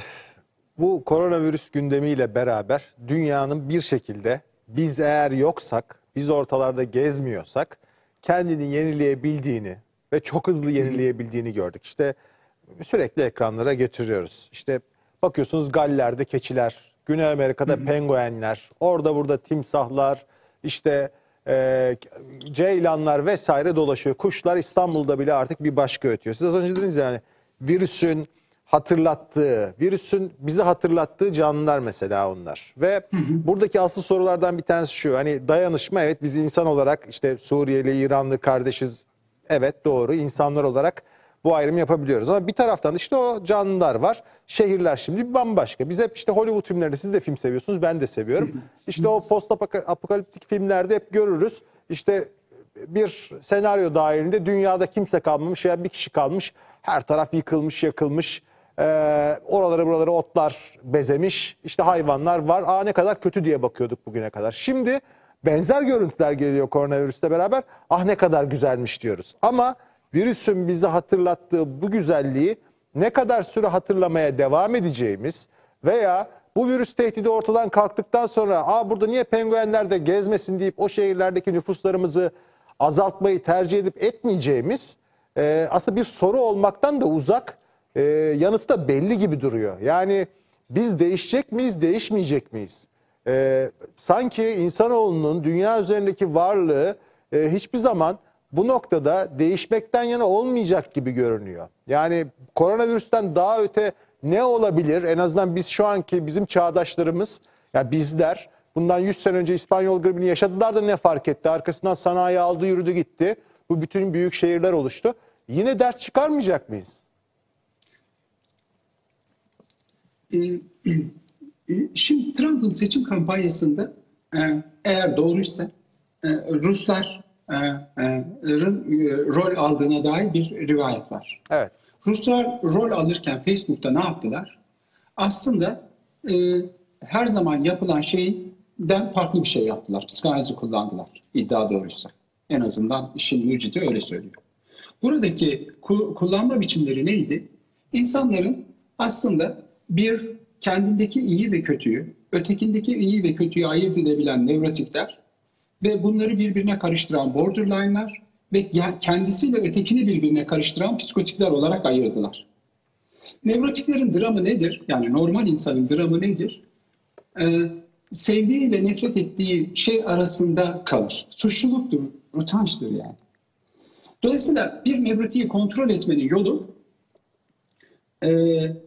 bu koronavirüs gündemiyle beraber dünyanın bir şekilde biz eğer yoksak, biz ortalarda gezmiyorsak kendini yenileyebildiğini ve çok hızlı yenileyebildiğini gördük. İşte sürekli ekranlara getiriyoruz. İşte bakıyorsunuz Galler'de keçiler, Güney Amerika'da penguenler, orada burada timsahlar, işte e, ceylanlar vesaire dolaşıyor. Kuşlar İstanbul'da bile artık bir başka ötüyor. Siz az önce dediniz yani virüsün hatırlattığı, virüsün bizi hatırlattığı canlılar mesela onlar. Ve buradaki asıl sorulardan bir tanesi şu. Hani dayanışma evet biz insan olarak işte Suriyeli, İranlı kardeşiz. Evet doğru insanlar olarak bu ayrımı yapabiliyoruz. Ama bir taraftan işte o canlılar var. Şehirler şimdi bambaşka. Biz hep işte Hollywood filmlerinde siz de film seviyorsunuz ben de seviyorum. İşte o post apokaliptik filmlerde hep görürüz. İşte bir senaryo dahilinde dünyada kimse kalmamış ya bir kişi kalmış. Her taraf yıkılmış, yakılmış. Ee, oraları buraları otlar bezemiş. İşte hayvanlar var. Aa ne kadar kötü diye bakıyorduk bugüne kadar. Şimdi benzer görüntüler geliyor koronavirüsle beraber. Ah ne kadar güzelmiş diyoruz. Ama virüsün bize hatırlattığı bu güzelliği ne kadar süre hatırlamaya devam edeceğimiz veya bu virüs tehdidi ortadan kalktıktan sonra Aa, burada niye penguenler de gezmesin deyip o şehirlerdeki nüfuslarımızı azaltmayı tercih edip etmeyeceğimiz e, aslında bir soru olmaktan da uzak e, yanıtı da belli gibi duruyor. Yani biz değişecek miyiz, değişmeyecek miyiz? E, sanki insanoğlunun dünya üzerindeki varlığı e, hiçbir zaman bu noktada değişmekten yana olmayacak gibi görünüyor. Yani koronavirüsten daha öte ne olabilir? En azından biz şu anki bizim çağdaşlarımız, yani bizler bundan 100 sene önce İspanyol gribini yaşadılar da ne fark etti? Arkasından sanayi aldı yürüdü gitti. Bu bütün büyük şehirler oluştu. Yine ders çıkarmayacak mıyız? Şimdi Trump'ın seçim kampanyasında eğer doğruysa Ruslar rol aldığına dair bir rivayet var. Evet. Ruslar rol alırken Facebook'ta ne yaptılar? Aslında e, her zaman yapılan şeyden farklı bir şey yaptılar. Psikanalizi kullandılar. İddia doğruysa. En azından işin mucidi öyle söylüyor. Buradaki kullanma biçimleri neydi? İnsanların aslında bir kendindeki iyi ve kötüyü, ötekindeki iyi ve kötüyü ayırt edebilen nevrotikler ve bunları birbirine karıştıran borderline'lar ve kendisiyle ötekini birbirine karıştıran psikotikler olarak ayırdılar. Nevrotiklerin dramı nedir? Yani normal insanın dramı nedir? Ee, sevdiğiyle nefret ettiği şey arasında kalır. Suçluluktur, utançtır yani. Dolayısıyla bir nevrotiği kontrol etmenin yolu e,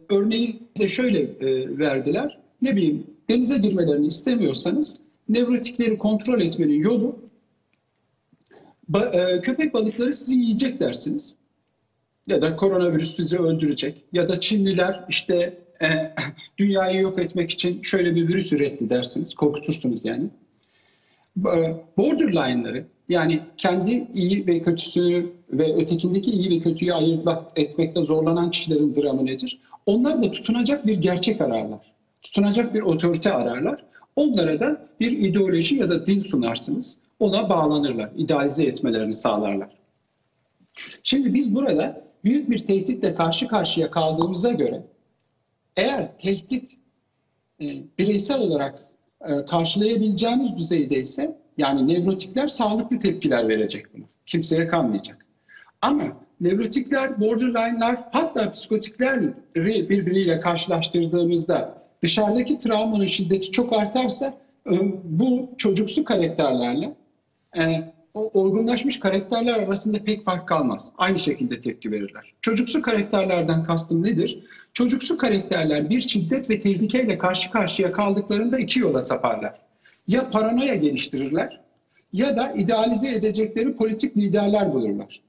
örneği de şöyle e, verdiler. Ne bileyim denize girmelerini istemiyorsanız nevrotikleri kontrol etmenin yolu ba, e, köpek balıkları sizi yiyecek dersiniz. Ya da koronavirüs sizi öldürecek. Ya da Çinliler işte e, dünyayı yok etmek için şöyle bir virüs üretti dersiniz. Korkutursunuz yani. Borderline'ları yani kendi iyi ve kötüsü ve ötekindeki iyi ve kötüyü ayırt etmekte zorlanan kişilerin dramı nedir? Onlar da tutunacak bir gerçek ararlar. Tutunacak bir otorite ararlar. Onlara da bir ideoloji ya da din sunarsınız. Ona bağlanırlar, idealize etmelerini sağlarlar. Şimdi biz burada büyük bir tehditle karşı karşıya kaldığımıza göre eğer tehdit e, bireysel olarak karşılayabileceğimiz düzeyde ise yani nevrotikler sağlıklı tepkiler verecek buna. Kimseye kalmayacak. Ama nevrotikler, borderline'lar hatta psikotikleri birbiriyle karşılaştırdığımızda dışarıdaki travmanın şiddeti çok artarsa e, bu çocuksu karakterlerle e, o olgunlaşmış karakterler arasında pek fark kalmaz. Aynı şekilde tepki verirler. Çocuksu karakterlerden kastım nedir? Çocuksu karakterler bir şiddet ve tehlikeyle karşı karşıya kaldıklarında iki yola saparlar. Ya paranoya geliştirirler ya da idealize edecekleri politik liderler bulurlar.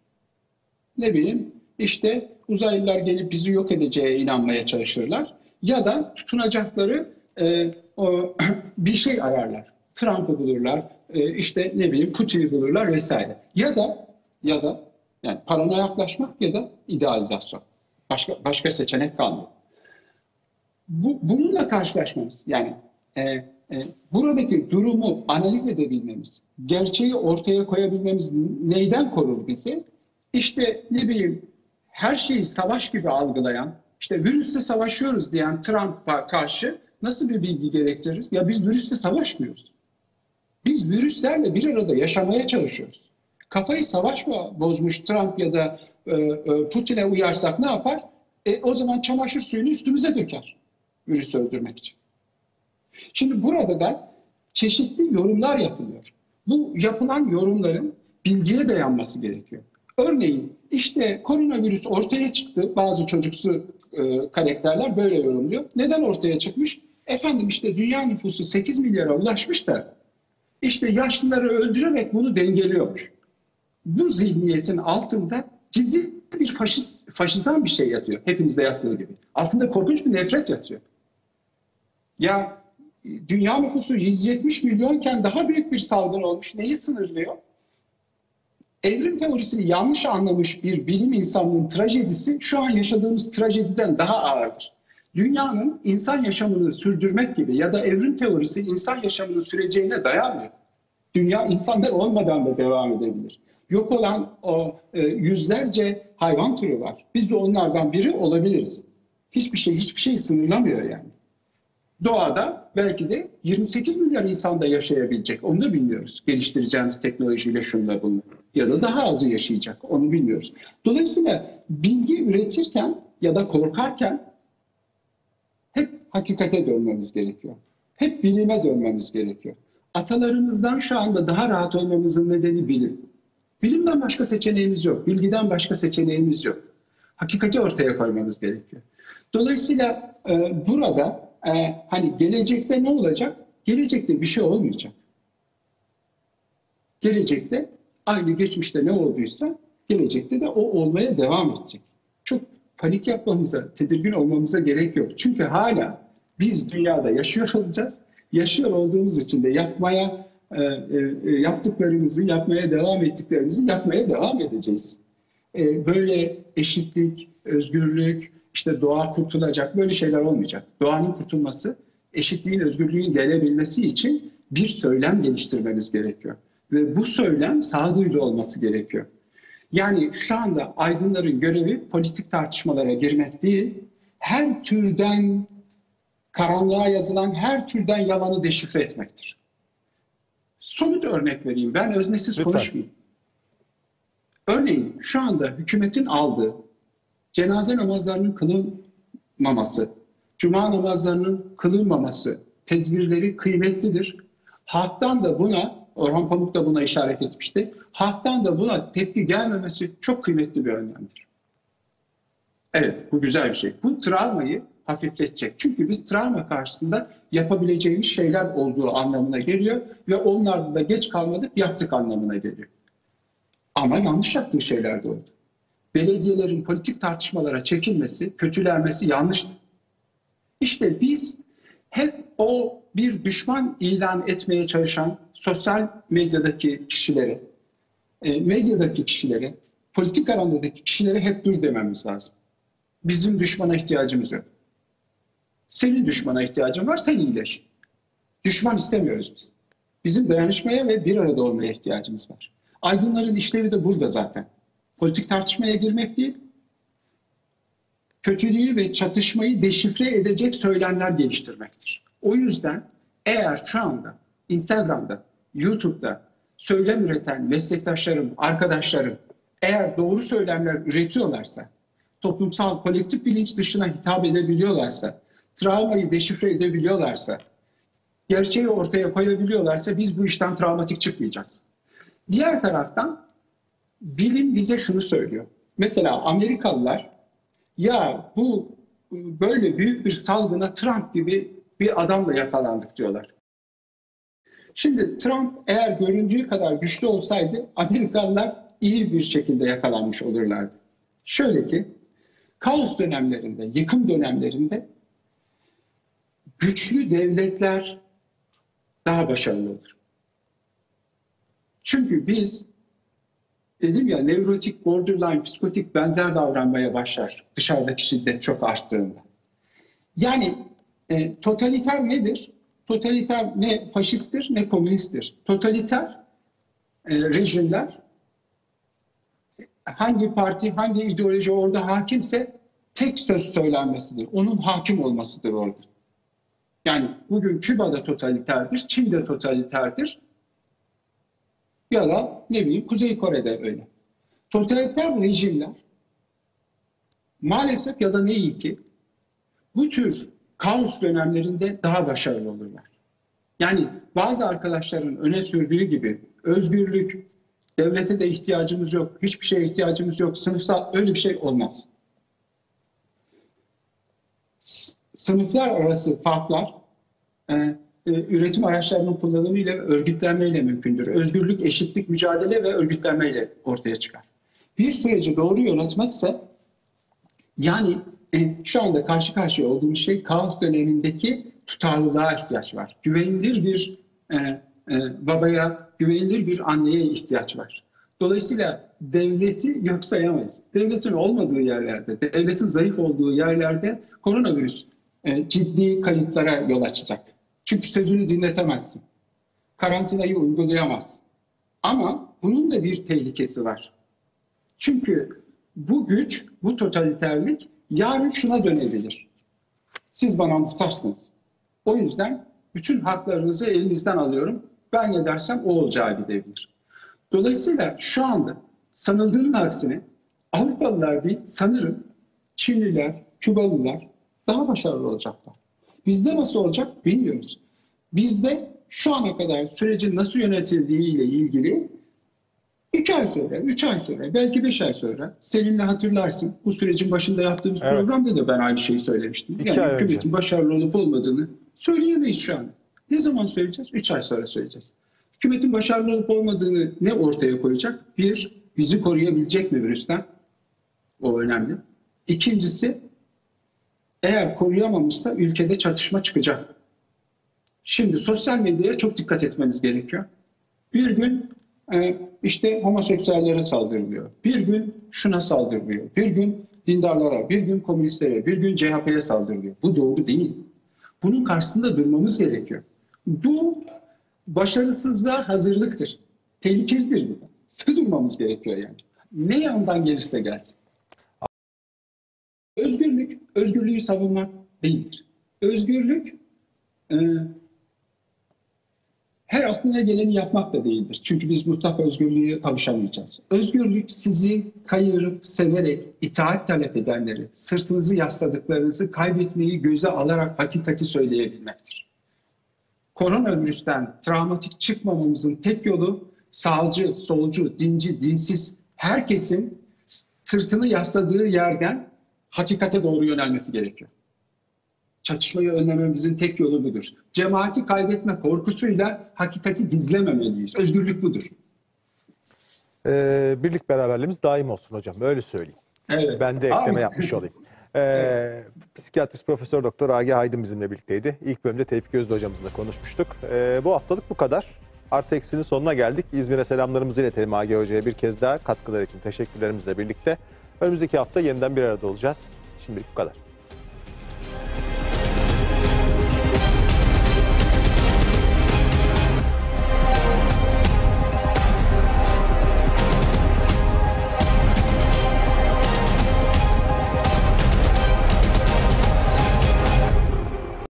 Ne bileyim işte uzaylılar gelip bizi yok edeceğe inanmaya çalışırlar. Ya da tutunacakları e, o, bir şey ararlar. Trump'ı bulurlar, e, işte ne bileyim Putin'i bulurlar vesaire. Ya da ya da yani parana yaklaşmak ya da idealizasyon. Başka başka seçenek kalmıyor. Bu, bununla karşılaşmamız yani e, e, buradaki durumu analiz edebilmemiz, gerçeği ortaya koyabilmemiz neyden korur bizi? İşte ne bileyim her şeyi savaş gibi algılayan, işte virüsle savaşıyoruz diyen Trump'a karşı nasıl bir bilgi gerektiririz? Ya biz virüsle savaşmıyoruz. Biz virüslerle bir arada yaşamaya çalışıyoruz. Kafayı savaş mı bozmuş Trump ya da Putin'e uyarsak ne yapar? E, o zaman çamaşır suyunu üstümüze döker virüsü öldürmek için. Şimdi burada da çeşitli yorumlar yapılıyor. Bu yapılan yorumların bilgiye dayanması gerekiyor. Örneğin işte koronavirüs ortaya çıktı. Bazı çocuksu e, karakterler böyle yorumluyor. Neden ortaya çıkmış? Efendim işte dünya nüfusu 8 milyara ulaşmış da işte yaşlıları öldürerek bunu dengeliyormuş. Bu zihniyetin altında ciddi bir faşist, faşizan bir şey yatıyor. Hepimizde yattığı gibi. Altında korkunç bir nefret yatıyor. Ya dünya nüfusu 170 milyonken daha büyük bir salgın olmuş. Neyi sınırlıyor? Evrim teorisini yanlış anlamış bir bilim insanının trajedisi şu an yaşadığımız trajediden daha ağırdır. Dünyanın insan yaşamını sürdürmek gibi ya da evrim teorisi insan yaşamının süreceğine dayanmıyor. Dünya insanlar olmadan da devam edebilir. Yok olan o e, yüzlerce hayvan türü var. Biz de onlardan biri olabiliriz. Hiçbir şey hiçbir şey sınırlamıyor yani. Doğada belki de 28 milyar insan da yaşayabilecek. Onu da bilmiyoruz. Geliştireceğimiz teknolojiyle şunla bunu. Ya da daha azı yaşayacak. Onu bilmiyoruz. Dolayısıyla bilgi üretirken ya da korkarken hep hakikate dönmemiz gerekiyor. Hep bilime dönmemiz gerekiyor. Atalarımızdan şu anda daha rahat olmamızın nedeni bilim. Bilimden başka seçeneğimiz yok. Bilgiden başka seçeneğimiz yok. Hakikati ortaya koymamız gerekiyor. Dolayısıyla e, burada e, hani gelecekte ne olacak? Gelecekte bir şey olmayacak. Gelecekte aynı geçmişte ne olduysa gelecekte de o olmaya devam edecek. Çok panik yapmamıza, tedirgin olmamıza gerek yok. Çünkü hala biz dünyada yaşıyor olacağız. Yaşıyor olduğumuz için de yapmaya yaptıklarımızı, yapmaya devam ettiklerimizi yapmaya devam edeceğiz. E, böyle eşitlik, özgürlük, işte doğa kurtulacak böyle şeyler olmayacak. Doğanın kurtulması, eşitliğin, özgürlüğün gelebilmesi için bir söylem geliştirmemiz gerekiyor. Ve bu söylem sağduyulu olması gerekiyor. Yani şu anda aydınların görevi politik tartışmalara girmek değil, her türden karanlığa yazılan her türden yalanı deşifre etmektir. Somut örnek vereyim. Ben öznesiz Lütfen. konuşmayayım. Örneğin şu anda hükümetin aldığı cenaze namazlarının kılınmaması, cuma namazlarının kılınmaması tedbirleri kıymetlidir. Halktan da buna, Orhan Pamuk da buna işaret etmişti. Halktan da buna tepki gelmemesi çok kıymetli bir önlemdir. Evet, bu güzel bir şey. Bu travmayı hafifletecek. Çünkü biz travma karşısında yapabileceğimiz şeyler olduğu anlamına geliyor ve onlarda da geç kalmadık, yaptık anlamına geliyor. Ama yanlış yaptığı şeyler de oldu. Belediyelerin politik tartışmalara çekilmesi, kötülenmesi yanlıştı. İşte biz hep o bir düşman ilan etmeye çalışan sosyal medyadaki kişilere, medyadaki kişilere, politik alandaki kişilere hep dur dememiz lazım. Bizim düşmana ihtiyacımız yok. Senin düşmana ihtiyacın var, sen iyileş. Düşman istemiyoruz biz. Bizim dayanışmaya ve bir arada olmaya ihtiyacımız var. Aydınların işlevi de burada zaten. Politik tartışmaya girmek değil, kötülüğü ve çatışmayı deşifre edecek söylemler geliştirmektir. O yüzden eğer şu anda Instagram'da, YouTube'da söylem üreten meslektaşlarım, arkadaşlarım eğer doğru söylemler üretiyorlarsa, toplumsal kolektif bilinç dışına hitap edebiliyorlarsa, travmayı deşifre edebiliyorlarsa, gerçeği ortaya koyabiliyorlarsa biz bu işten travmatik çıkmayacağız. Diğer taraftan bilim bize şunu söylüyor. Mesela Amerikalılar ya bu böyle büyük bir salgına Trump gibi bir adamla yakalandık diyorlar. Şimdi Trump eğer göründüğü kadar güçlü olsaydı Amerikalılar iyi bir şekilde yakalanmış olurlardı. Şöyle ki kaos dönemlerinde, yıkım dönemlerinde güçlü devletler daha başarılı olur. Çünkü biz dedim ya nevrotik, borderline, psikotik benzer davranmaya başlar dışarıdaki şiddet çok arttığında. Yani e, totaliter nedir? Totaliter ne faşisttir ne komünisttir. Totaliter e, rejimler hangi parti, hangi ideoloji orada hakimse tek söz söylenmesidir. Onun hakim olmasıdır orada. Yani bugün Küba'da totaliterdir, Çin'de totaliterdir. Ya da ne bileyim Kuzey Kore'de öyle. Totaliter rejimler maalesef ya da ne iyi ki bu tür kaos dönemlerinde daha başarılı olurlar. Yani bazı arkadaşların öne sürdüğü gibi özgürlük, devlete de ihtiyacımız yok, hiçbir şeye ihtiyacımız yok, sınıfsal öyle bir şey olmaz. Sınıflar arası farklar e, e, üretim araçlarının kullanımıyla ve örgütlenmeyle mümkündür. Özgürlük, eşitlik, mücadele ve örgütlenmeyle ortaya çıkar. Bir süreci doğru yönetmekse yani e, şu anda karşı karşıya olduğumuz şey kaos dönemindeki tutarlılığa ihtiyaç var. Güvenilir bir e, e, babaya, güvenilir bir anneye ihtiyaç var. Dolayısıyla devleti yok sayamayız. Devletin olmadığı yerlerde, devletin zayıf olduğu yerlerde koronavirüs ciddi kayıplara yol açacak. Çünkü sözünü dinletemezsin. Karantinayı uygulayamaz. Ama bunun da bir tehlikesi var. Çünkü bu güç, bu totaliterlik yarın şuna dönebilir. Siz bana muhtaçsınız. O yüzden bütün haklarınızı elinizden alıyorum. Ben ne dersem o olacağı gidebilir. Dolayısıyla şu anda sanıldığının aksine Avrupalılar değil sanırım Çinliler, Kübalılar daha başarılı olacaklar. Bizde nasıl olacak bilmiyoruz. Bizde şu ana kadar sürecin nasıl yönetildiği ile ilgili iki ay sonra, üç ay sonra, belki beş ay sonra seninle hatırlarsın. Bu sürecin başında yaptığımız Evet. programda da ben aynı şeyi söylemiştim. İki yani hükümetin başarılı olup olmadığını söyleyemeyiz şu an. Ne zaman söyleyeceğiz? Üç ay sonra söyleyeceğiz. Hükümetin başarılı olup olmadığını ne ortaya koyacak? Bir, bizi koruyabilecek mi virüsten? O önemli. İkincisi, eğer koruyamamışsa ülkede çatışma çıkacak. Şimdi sosyal medyaya çok dikkat etmemiz gerekiyor. Bir gün e, işte homoseksüellere saldırılıyor. Bir gün şuna saldırılıyor. Bir gün dindarlara, bir gün komünistlere, bir gün CHP'ye saldırılıyor. Bu doğru değil. Bunun karşısında durmamız gerekiyor. Bu başarısızlığa hazırlıktır. Tehlikelidir bu. Sıkı durmamız gerekiyor yani. Ne yandan gelirse gelsin. Özgürlüğü savunmak değildir. Özgürlük e, her aklına geleni yapmak da değildir. Çünkü biz mutlak özgürlüğe kavuşamayacağız. Özgürlük sizi kayırıp, severek, itaat talep edenleri, sırtınızı yasladıklarınızı kaybetmeyi göze alarak hakikati söyleyebilmektir. Koronavirüsten travmatik çıkmamamızın tek yolu sağcı, solcu, dinci, dinsiz herkesin sırtını yasladığı yerden hakikate doğru yönelmesi gerekiyor. Çatışmayı önlememizin tek yolu budur. Cemaati kaybetme korkusuyla hakikati gizlememeliyiz. Özgürlük budur. Ee, birlik beraberliğimiz daim olsun hocam. Öyle söyleyeyim. Evet. Ben de ekleme Amin. yapmış olayım. Ee, Psikiyatrist Profesör Doktor Agi Aydın bizimle birlikteydi. İlk bölümde Tevfik Özlü hocamızla konuşmuştuk. Ee, bu haftalık bu kadar. Artı eksinin sonuna geldik. İzmir'e selamlarımızı iletelim Agi Hoca'ya bir kez daha. Katkıları için teşekkürlerimizle birlikte. Önümüzdeki hafta yeniden bir arada olacağız. Şimdilik bu kadar.